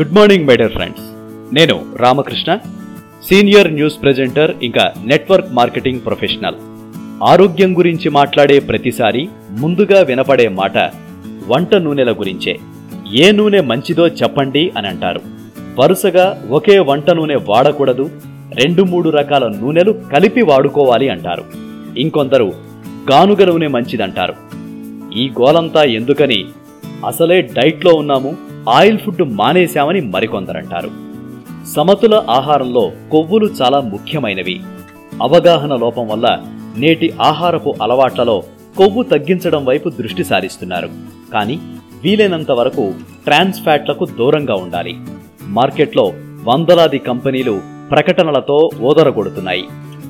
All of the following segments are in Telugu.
Good morning my dear friends నేను రామకృష్ణ సీనియర్ న్యూస్ ప్రెజెంటర్ ఇంకా నెట్వర్క్ మార్కెటింగ్ ప్రొఫెషనల్ ఆరోగ్యం గురించి మాట్లాడే ప్రతిసారి ముందుగా వినపడే మాట వంట నూనెల గురించే. ఏ నూనె మంచిదో చెప్పండి అని అంటారు. వరుసగా ఒకే వంట నూనె వాడకూడదు రెండు మూడు రకాల నూనెలు కలిపి వాడుకోవాలి అంటారు. ఇంకొందరు గానుగ నూనె మంచిదంటారు. ఈ గోలంతా ఎందుకని? అసలే డైట్లో ఉన్నాము ఆయిల్ ఫుడ్ మానేశామని మరికొందరంటారు. సమతుల ఆహారంలో కొవ్వులు చాలా ముఖ్యమైనవి. అవగాహన లోపం వల్ల నేటి ఆహారపు అలవాట్లలో కొవ్వు తగ్గించడం వైపు దృష్టి సారిస్తున్నారు. కానీ వీలైనంత వరకు ట్రాన్స్ ఫ్యాట్లకు దూరంగా ఉండాలి. మార్కెట్లో వందలాది కంపెనీలు ప్రకటనలతో ఓదరగొడుతున్నాయి.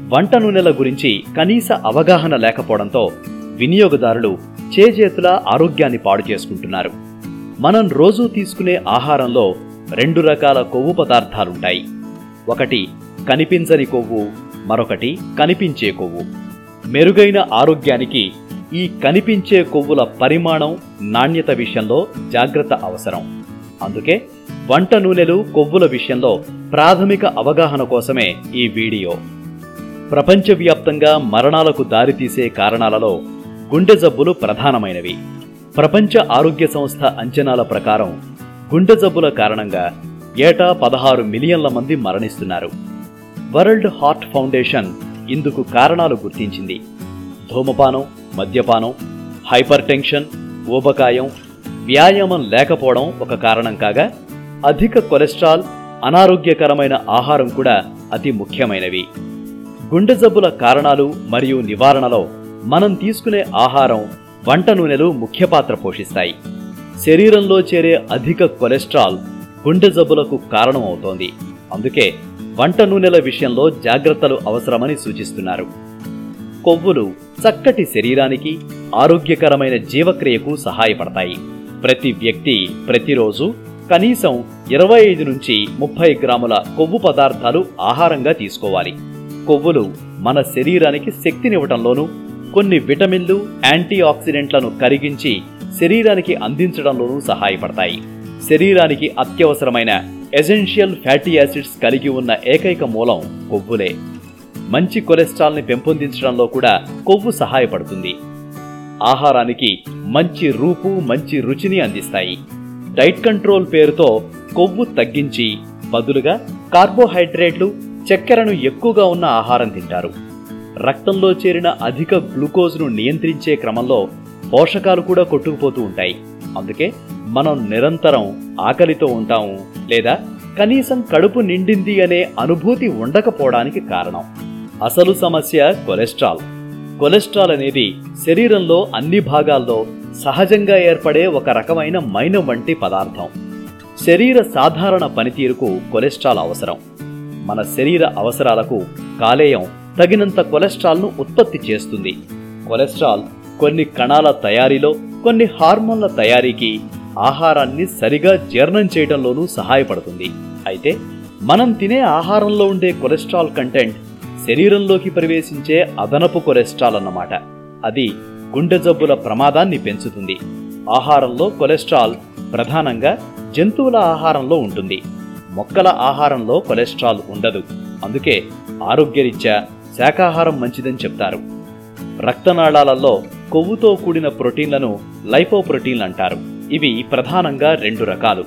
వంట నూనెల గురించి కనీస అవగాహన లేకపోవడంతో వినియోగదారులు చేజేతుల ఆరోగ్యాన్ని పాడు చేసుకుంటున్నారు మనం రోజూ తీసుకునే ఆహారంలో రెండు రకాల కొవ్వు పదార్థాలుంటాయి. ఒకటి కనిపించని కొవ్వు మరొకటి కనిపించే కొవ్వు. మెరుగైన ఆరోగ్యానికి ఈ కనిపించే కొవ్వుల పరిమాణం నాణ్యత విషయంలో జాగ్రత్త అవసరం. అందుకే వంట నూనెలు కొవ్వుల విషయంలో ప్రాథమిక అవగాహన కోసమే ఈ వీడియో. ప్రపంచవ్యాప్తంగా మరణాలకు దారితీసే కారణాలలో గుండె జబ్బులు ప్రధానమైనవి. ప్రపంచ ఆరోగ్య సంస్థ అంచనాల ప్రకారం గుండె జబ్బుల కారణంగా ఏటా పదహారు మిలియన్ల మంది మరణిస్తున్నారు. వరల్డ్ హార్ట్ ఫౌండేషన్ ఇందుకు కారణాలు గుర్తించింది. ధూమపానం మద్యపానం హైపర్ టెన్షన్ ఊబకాయం వ్యాయామం లేకపోవడం ఒక కారణం కాగా అధిక కొలెస్ట్రాల్ అనారోగ్యకరమైన ఆహారం కూడా అతి ముఖ్యమైనవి. గుండె జబ్బుల కారణాలు మరియు నివారణలో మనం తీసుకునే ఆహారం వంట నూనెలు ముఖ్య పాత్ర పోషిస్తాయి. శరీరంలో చేరే అధిక కొలెస్ట్రాల్ గుండె జబ్బులకు కారణమవుతోంది. అందుకే వంట నూనెల విషయంలో జాగ్రత్తలు అవసరమని సూచిస్తున్నారు. కొవ్వులు చక్కటి శరీరానికి ఆరోగ్యకరమైన జీవక్రియకు సహాయపడతాయి. ప్రతి వ్యక్తి ప్రతిరోజు కనీసం ఇరవై ఐదు నుంచి ముప్పై గ్రాముల కొవ్వు పదార్థాలు ఆహారంగా తీసుకోవాలి. కొవ్వులు మన శరీరానికి శక్తినివ్వటంలోనూ కొన్ని విటమిన్లు యాంటీ ఆక్సిడెంట్లను కరిగించి శరీరానికి అందించడంలోనూ సహాయపడతాయి. శరీరానికి అత్యవసరమైన ఎసెన్షియల్ ఫ్యాటీ యాసిడ్స్ కలిగి ఉన్న ఏకైక మూలం కొవ్వులే. మంచి కొలెస్ట్రాల్ని పెంపొందించడంలో కూడా కొవ్వు సహాయపడుతుంది. ఆహారానికి మంచి రూపు మంచి రుచిని అందిస్తాయి. డైట్ కంట్రోల్ పేరుతో కొవ్వు తగ్గించి బదులుగా కార్బోహైడ్రేట్లు చక్కెరను ఎక్కువగా ఉన్న ఆహారం తింటారు. రక్తంలో చేరిన అధిక గ్లూకోజ్ను నియంత్రించే క్రమంలో పోషకాలు కూడా కొట్టుకుపోతూ ఉంటాయి. అందుకే మనం నిరంతరం ఆకలితో ఉంటాము లేదా కనీసం కడుపు నిండింది అనే అనుభూతి ఉండకపోవడానికి కారణం. అసలు సమస్య కొలెస్ట్రాల్. కొలెస్ట్రాల్ అనేది శరీరంలో అన్ని భాగాల్లో సహజంగా ఏర్పడే ఒక రకమైన మైనం వంటి పదార్థం. శరీర సాధారణ పనితీరుకు కొలెస్ట్రాల్ అవసరం. మన శరీర అవసరాలకు కాలేయం తగినంత కొలెస్ట్రాల్ను ఉత్పత్తి చేస్తుంది. కొలెస్ట్రాల్ కొన్ని కణాల తయారీలో కొన్ని హార్మోన్ల తయారీకి ఆహారాన్ని సరిగా జీర్ణం చేయడంలోనూ సహాయపడుతుంది. అయితే మనం తినే ఆహారంలో ఉండే కొలెస్ట్రాల్ కంటెంట్ శరీరంలోకి ప్రవేశించే అదనపు కొలెస్ట్రాల్ అన్నమాట. అది గుండె జబ్బుల ప్రమాదాన్ని పెంచుతుంది. ఆహారంలో కొలెస్ట్రాల్ ప్రధానంగా జంతువుల ఆహారంలో ఉంటుంది. మొక్కల ఆహారంలో కొలెస్ట్రాల్ ఉండదు. అందుకే ఆరోగ్యరీత్యా శాకాహారం మంచిదని చెప్తారు. రక్తనాళాలలో కొవ్వుతో కూడిన ప్రోటీన్లను లైపోప్రోటీన్లు అంటారు. ఇవి ప్రధానంగా రెండు రకాలు.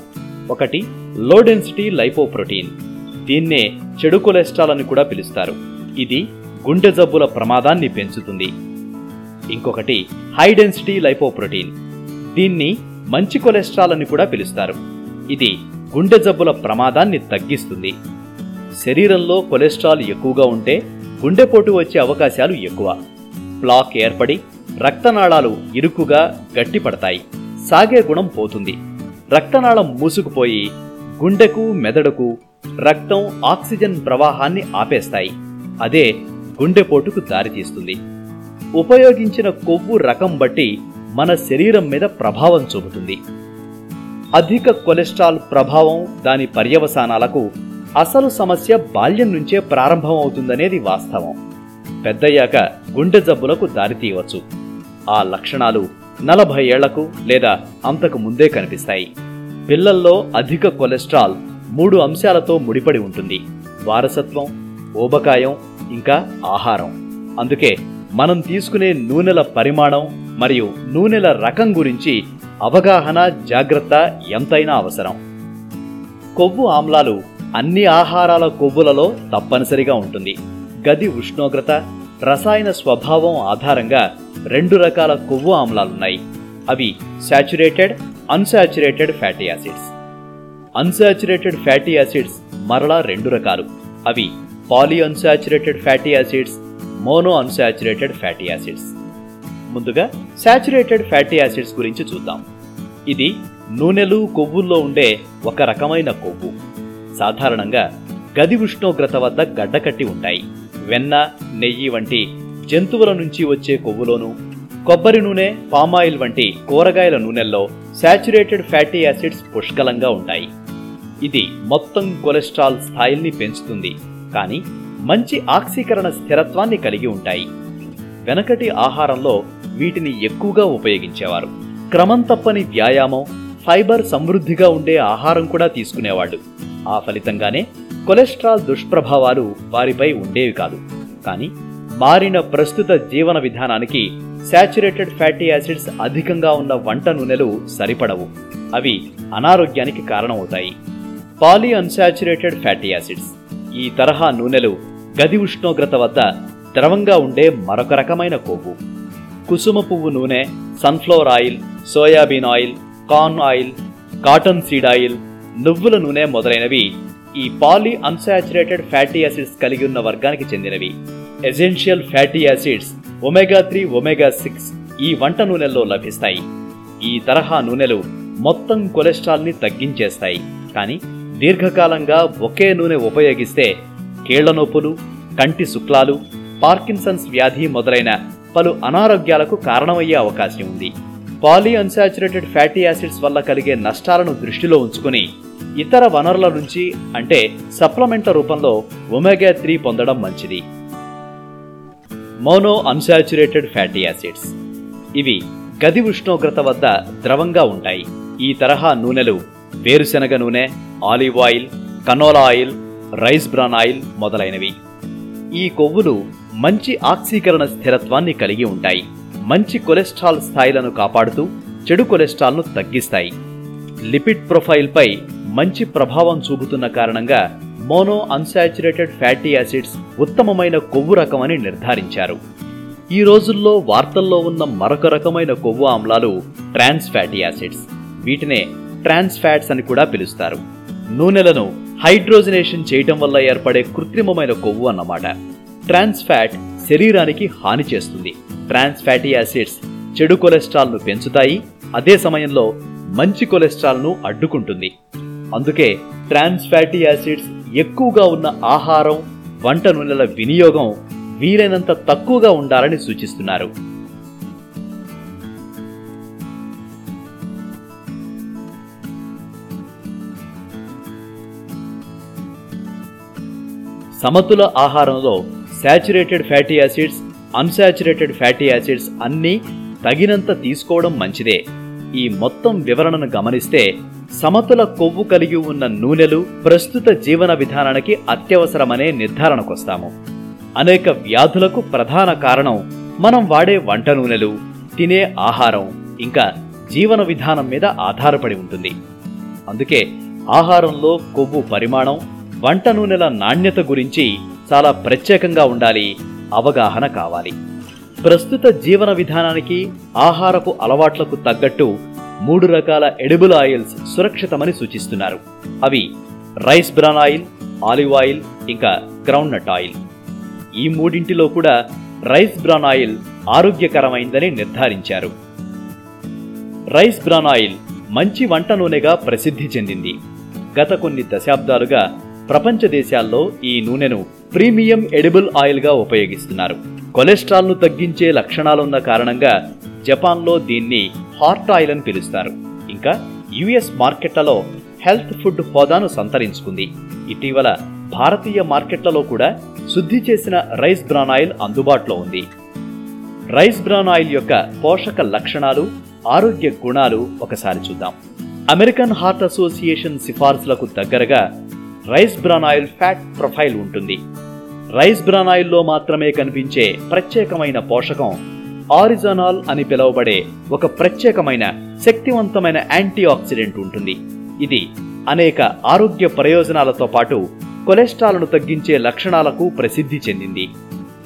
ఒకటి లో డెన్సిటీ లైపోప్రోటీన్ దీన్నే చెడు కొలెస్ట్రాల్ అని కూడా పిలుస్తారు. ఇది గుండె జబ్బుల ప్రమాదాన్ని పెంచుతుంది. ఇంకొకటి హై డెన్సిటీ లైపోప్రోటీన్ దీన్ని మంచి కొలెస్ట్రాల్ అని కూడా పిలుస్తారు. ఇది గుండె జబ్బుల ప్రమాదాన్ని తగ్గిస్తుంది. శరీరంలో కొలెస్ట్రాల్ ఎక్కువగా ఉంటే గుండెపోటు వచ్చే అవకాశాలు ఎక్కువ. ప్లాక్ ఏర్పడి రక్తనాళాలు ఇరుకుగా గట్టిపడతాయి. సాగే గుణం పోతుంది. రక్తనాళం మూసుకుపోయి గుండెకు మెదడుకు రక్తం ఆక్సిజన్ ప్రవాహాన్ని ఆపేస్తాయి. అదే గుండెపోటుకు దారితీస్తుంది ఉపయోగించిన కొవ్వు రకం బట్టి మన శరీరం మీద ప్రభావం చూపుతుంది. అధిక కొలెస్ట్రాల్ ప్రభావం దాని పర్యవసానాలకు అసలు సమస్య బాల్యం నుంచే ప్రారంభమవుతుందనేది వాస్తవం. పెద్దయ్యాక గుండె జబ్బులకు దారితీయవచ్చు ఆ లక్షణాలు నలభై ఏళ్ళకు లేదా అంతకు ముందే కనిపిస్తాయి. పిల్లల్లో అధిక కొలెస్ట్రాల్ మూడు అంశాలతో ముడిపడి ఉంటుంది. వారసత్వం ఊబకాయం ఇంకా ఆహారం. అందుకే మనం తీసుకునే నూనెల పరిమాణం మరియు నూనెల రకం గురించి అవగాహన జాగ్రత్త ఎంతైనా అవసరం. కొవ్వు ఆమ్లాలు అన్ని ఆహారాల కొవ్వులలో తప్పనిసరిగా ఉంటుంది. గది ఉష్ణోగ్రత రసాయన స్వభావం ఆధారంగా రెండు రకాల కొవ్వు ఆమ్లాలున్నాయి. అవి saturated unsaturated fatty acids unsaturated fatty acids మరలా రెండు రకాలు. అవి poly unsaturated fatty acids mono unsaturated fatty acids ముందుగా శాచురేటెడ్ ఫ్యాటీ యాసిడ్స్ గురించి చూద్దాం. ఇది నూనెలు కొవ్వుల్లో ఉండే ఒక రకమైన కొవ్వు. సాధారణంగా గది ఉష్ణోగ్రత వద్ద గడ్డకట్టి ఉంటాయి. వెన్న నెయ్యి వంటి జంతువుల నుంచి వచ్చే కొవ్వులోను కొబ్బరి నూనె పామాయిల్ వంటి కూరగాయల నూనెల్లో శాచురేటెడ్ ఫ్యాటీ యాసిడ్స్ పుష్కలంగా ఉంటాయి. ఇది మొత్తం కొలెస్ట్రాల్ స్థాయిల్ని పెంచుతుంది కానీ మంచి ఆక్సీకరణ స్థిరత్వాన్ని కలిగి ఉంటాయి. వెనకటి ఆహారంలో వీటిని ఎక్కువగా ఉపయోగించేవారు. క్రమం తప్పని వ్యాయామం ఫైబర్ సమృద్ధిగా ఉండే ఆహారం కూడా తీసుకునేవాళ్ళు. ఆ ఫలితంగానే కొలెస్ట్రాల్ దుష్ప్రభావాలు వారిపై ఉండేవి కాదు. కానీ మారిన ప్రస్తుత జీవన విధానానికి శాచురేటెడ్ ఫ్యాటీ యాసిడ్స్ అధికంగా ఉన్న వంట నూనెలు సరిపడవు. అవి అనారోగ్యానికి కారణమవుతాయి. పాలీ అన్సాచురేటెడ్ ఫ్యాటీ యాసిడ్స్ ఈ తరహా నూనెలు గది ఉష్ణోగ్రత వద్ద ద్రవంగా ఉండే మరొక రకమైన కొవ్వు. కుసుమ పువ్వు నూనె sunflower oil soybean oil corn oil cottonseed oil నువ్వుల నూనె మొదలైనవి ఈ పాలీ అన్సాచురేటెడ్ ఫ్యాటీ యాసిడ్స్ కలిగి ఉన్న వర్గానికి చెందినవి. Essential fatty acids omega three omega six ఈ వంట నూనెల్లో లభిస్తాయి. ఈ తరహా నూనెలు మొత్తం కొలెస్ట్రాల్ని తగ్గించేస్తాయి. కానీ దీర్ఘకాలంగా ఒకే నూనె ఉపయోగిస్తే కీళ్ళ నొప్పులు కంటి శుక్లాలు పార్కిన్సన్స్ వ్యాధి మొదలైన పలు అనారోగ్యాలకు కారణమయ్యే అవకాశం ఉంది. పాలీ అన్సాచురేటెడ్ ఫ్యాటీ యాసిడ్స్ వల్ల కలిగే నష్టాలను దృష్టిలో ఉంచుకుని ఇతర వనరుల నుంచి అంటే సప్లిమెంట్ల రూపంలో ఒమేగా త్రీ పొందడం మంచిది. Mono unsaturated fatty acids. ఇవి గది ఉష్ణోగ్రత వద్ద ద్రవంగా ఉంటాయి. ఈ తరహా నూనెలు వేరుశనగ నూనె olive oil canola oil rice bran oil మొదలైనవి. ఈ కొవ్వులు మంచి ఆక్సీకరణ స్థిరత్వాన్ని కలిగి ఉంటాయి. మంచి కొలెస్ట్రాల్ స్థాయిలను కాపాడుతూ చెడు కొలెస్ట్రాల్ను తగ్గిస్తాయి. లిపిడ్ ప్రొఫైల్పై మంచి ప్రభావం చూపుతున్న కారణంగా మోనో అన్సాచురేటెడ్ ఫ్యాటీ యాసిడ్స్ ఉత్తమమైన కొవ్వు రకమని నిర్ధారించారు. ఈ రోజుల్లో వార్తల్లో ఉన్న మరొక రకమైన కొవ్వు ఆమ్లాలు ట్రాన్స్ ఫ్యాటీ యాసిడ్స్. వీటినే ట్రాన్స్ ఫ్యాట్స్ అని కూడా పిలుస్తారు. నూనెలను హైడ్రోజనేషన్ చేయటం వల్ల ఏర్పడే కృత్రిమమైన కొవ్వు అన్నమాట. ట్రాన్స్ ఫ్యాట్ శరీరానికి హాని చేస్తుంది. ట్రాన్స్ ఫ్యాటీ యాసిడ్స్ చెడు కొలెస్ట్రాల్ను పెంచుతాయి. అదే సమయంలో మంచి కొలెస్ట్రాల్ను అడ్డుకుంటుంది. అందుకే ట్రాన్స్ ఫ్యాటీ యాసిడ్స్ ఎక్కువగా ఉన్న ఆహారం వంట నూనెల వినియోగం వీలైనంత తక్కువగా ఉండాలని సూచిస్తున్నారు. సమతుల ఆహారంలో saturated fatty acids unsaturated fatty acids అన్నీ తగినంత తీసుకోవడం మంచిదే. ఈ మొత్తం వివరణను గమనిస్తే సమతుల కొవ్వు కలిగి ఉన్న నూనెలు ప్రస్తుత జీవన విధానానికి అత్యవసరమనే నిర్ధారణకొస్తాము. అనేక వ్యాధులకు ప్రధాన కారణం మనం వాడే వంట నూనెలు తినే ఆహారం ఇంకా జీవన విధానం మీద ఆధారపడి ఉంటుంది. అందుకే ఆహారంలో కొవ్వు పరిమాణం వంట నూనెల నాణ్యత గురించి చాలా ప్రత్యేకంగా ఉండాలి అవగాహన కావాలి. ప్రస్తుత జీవన విధానానికి ఆహారపు అలవాట్లకు తగ్గట్టు మూడు రకాల ఎడిబుల్ ఆయిల్స్ సురక్షితమని సూచిస్తున్నారు. అవి rice bran oil olive oil ఇంకా గ్రౌండ్ నట్ ఆయిల్. ఈ మూడింటిలో కూడా రైస్ బ్రాన్ ఆయిల్ ఆరోగ్యకరమైందని నిర్ధారించారు. రైస్ బ్రాన్ ఆయిల్ మంచి వంట నూనెగా ప్రసిద్ధి చెందింది. గత కొన్ని దశాబ్దాలుగా ప్రపంచ దేశాల్లో ఈ నూనెను ప్రీమియం ఎడిబుల్ ఆయిల్గా ఉపయోగిస్తున్నారు. కొలెస్ట్రాల్ను తగ్గించే లక్షణాలున్న కారణంగా జపాన్లో దీన్ని హార్ట్ ఆయిల్ అని పిలుస్తారు. ఇంకా యుఎస్ మార్కెట్లలో హెల్త్ ఫుడ్ హోదాను సంతరించుకుంది. ఇటీవల భారతీయ మార్కెట్లలో కూడా శుద్ధి చేసిన రైస్ బ్రాన్ ఆయిల్ అందుబాటులో ఉంది. రైస్ బ్రాన్ ఆయిల్ యొక్క పోషక లక్షణాలు ఆరోగ్య గుణాలు ఒకసారి చూద్దాం. అమెరికన్ హార్ట్ అసోసియేషన్ సిఫార్సులకు దగ్గరగా rice bran oil fat profile ఉంటుంది. రైస్ బ్రాన్ ఆయిల్లో మాత్రమే కనిపించే ప్రత్యేకమైన పోషకం ఆరిజనాల్ అని పిలువబడే ఒక ప్రత్యేకమైన శక్తివంతమైన యాంటీ ఆక్సిడెంట్ ఉంటుంది. ఇది అనేక ఆరోగ్య ప్రయోజనాలతో పాటు కొలెస్ట్రాల్ను తగ్గించే లక్షణాలకు ప్రసిద్ధి చెందింది.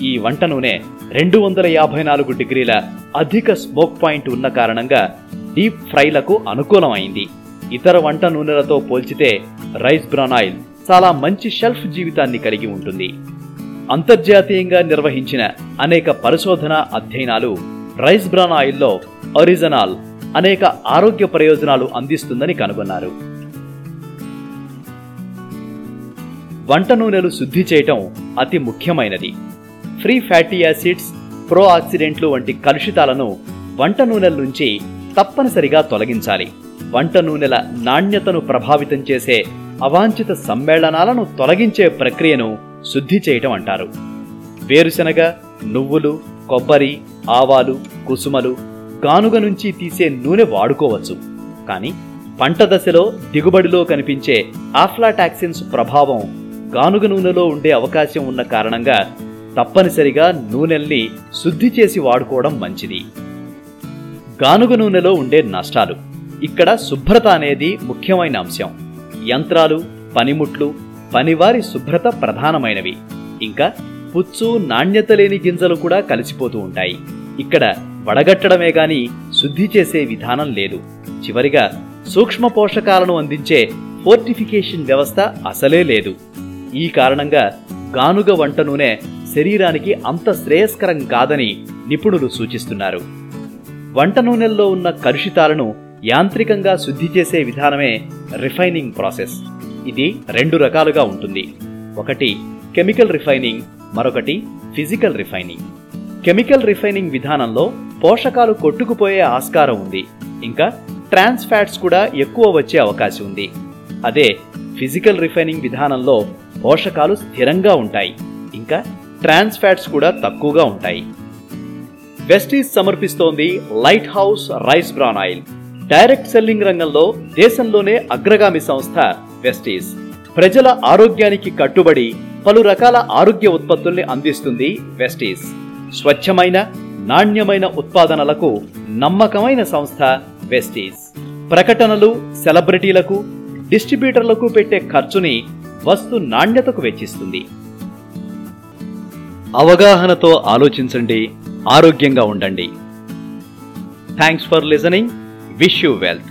ఈ వంట నూనె రెండు వందల యాభై నాలుగు డిగ్రీల అధిక స్మోక్ పాయింట్ ఉన్న కారణంగా డీప్ ఫ్రైలకు అనుకూలమైంది. ఇతర వంట నూనెలతో పోల్చితే రైస్ బ్రాన్ ఆయిల్ చాలా మంచి షెల్ఫ్ జీవితాన్ని కలిగి ఉంటుంది. అంతర్జాతీయంగా నిర్వహించిన అనేక పరిశోధన అధ్యయనాలు రైస్ బ్రాన్ ఆయిల్లో ఒరిజనాల్ అనేక ఆరోగ్య ప్రయోజనాలు అందిస్తుందని కనుగొన్నారు. వంట నూనెలు శుద్ధి చేయటం అతి ముఖ్యమైనది. ఫ్రీ ఫ్యాటీ యాసిడ్స్ ప్రో ఆక్సిడెంట్లు వంటి కలుషితాలను వంట నూనెల నుంచి తప్పనిసరిగా తొలగించాలి. వంట నూనెల నాణ్యతను ప్రభావితం చేసే అవాంఛిత సమ్మేళనాలను తొలగించే ప్రక్రియను శుద్ధి చేయటం అంటారు. వేరుశనగ నువ్వులు కొబ్బరి ఆవాలు కుసుమలు గానుగ నుంచి తీసే నూనె వాడుకోవచ్చు. కానీ పంట దశలో దిగుబడిలో కనిపించే ఆఫ్లాటాక్సిన్స్ ప్రభావం గానుగ నూనెలో ఉండే అవకాశం ఉన్న కారణంగా తప్పనిసరిగా నూనెల్ని శుద్ధి చేసి వాడుకోవడం మంచిది. గానుగ నూనెలో ఉండే నష్టాలు. ఇక్కడ శుభ్రత అనేది ముఖ్యమైన అంశం. యంత్రాలు పనిముట్లు పనివారి శుభ్రత ప్రధానమైనవి. ఇంకా పుచ్చు నాణ్యత లేని గింజలు కూడా కలిసిపోతూ ఉంటాయి. ఇక్కడ వడగట్టడమే గాని శుద్ధి చేసే విధానం లేదు. చివరిగా సూక్ష్మ పోషకాలను అందించే ఫోర్టిఫికేషన్ వ్యవస్థ అసలే లేదు. ఈ కారణంగా గానుగ వంట నూనె శరీరానికి అంత శ్రేయస్కరం కాదని నిపుణులు సూచిస్తున్నారు. వంట నూనెల్లో ఉన్న కలుషితాలను యాంత్రికంగా శుద్ధి చేసే విధానమే రిఫైనింగ్ ప్రాసెస్. ఇది రెండు రకాలుగా ఉంటుంది. ఒకటి కెమికల్ రిఫైనింగ్ మరొకటి ఫిజికల్ రిఫైనింగ్. కెమికల్ రిఫైనింగ్ విధానంలో పోషకాలు కొట్టుకుపోయే ఆస్కారం ఉంది. ఇంకా ట్రాన్స్ ఫ్యాట్స్ కూడా ఎక్కువ వచ్చే అవకాశం ఉంది. అదే ఫిజికల్ రిఫైనింగ్ విధానంలో పోషకాలు స్థిరంగా ఉంటాయి. ఇంకా ట్రాన్స్ ఫ్యాట్స్ కూడా తక్కువగా ఉంటాయి. Vestige సమర్పిస్తోంది light house rice bran oil. Direct selling రంగంలో దేశంలోనే అగ్రగామి సంస్థ వెస్టీస్. ప్రజల ఆరోగ్యానికి కట్టుబడి పలు రకాల ఆరోగ్య ఉత్పత్తుల్ని అందిస్తుంది వెస్టీస్. స్వచ్ఛమైన నాణ్యమైన ఉత్పాదనలకు నమ్మకమైన సంస్థ వెస్టీస్. ప్రకటనలు సెలబ్రిటీలకు డిస్ట్రిబ్యూటర్లకు పెట్టే ఖర్చుని వస్తు నాణ్యతకు వెచ్చిస్తుంది. అవగాహనతో ఆలోచించండి ఆరోగ్యంగా ఉండండి. Thanks for listening. Wish you wealth.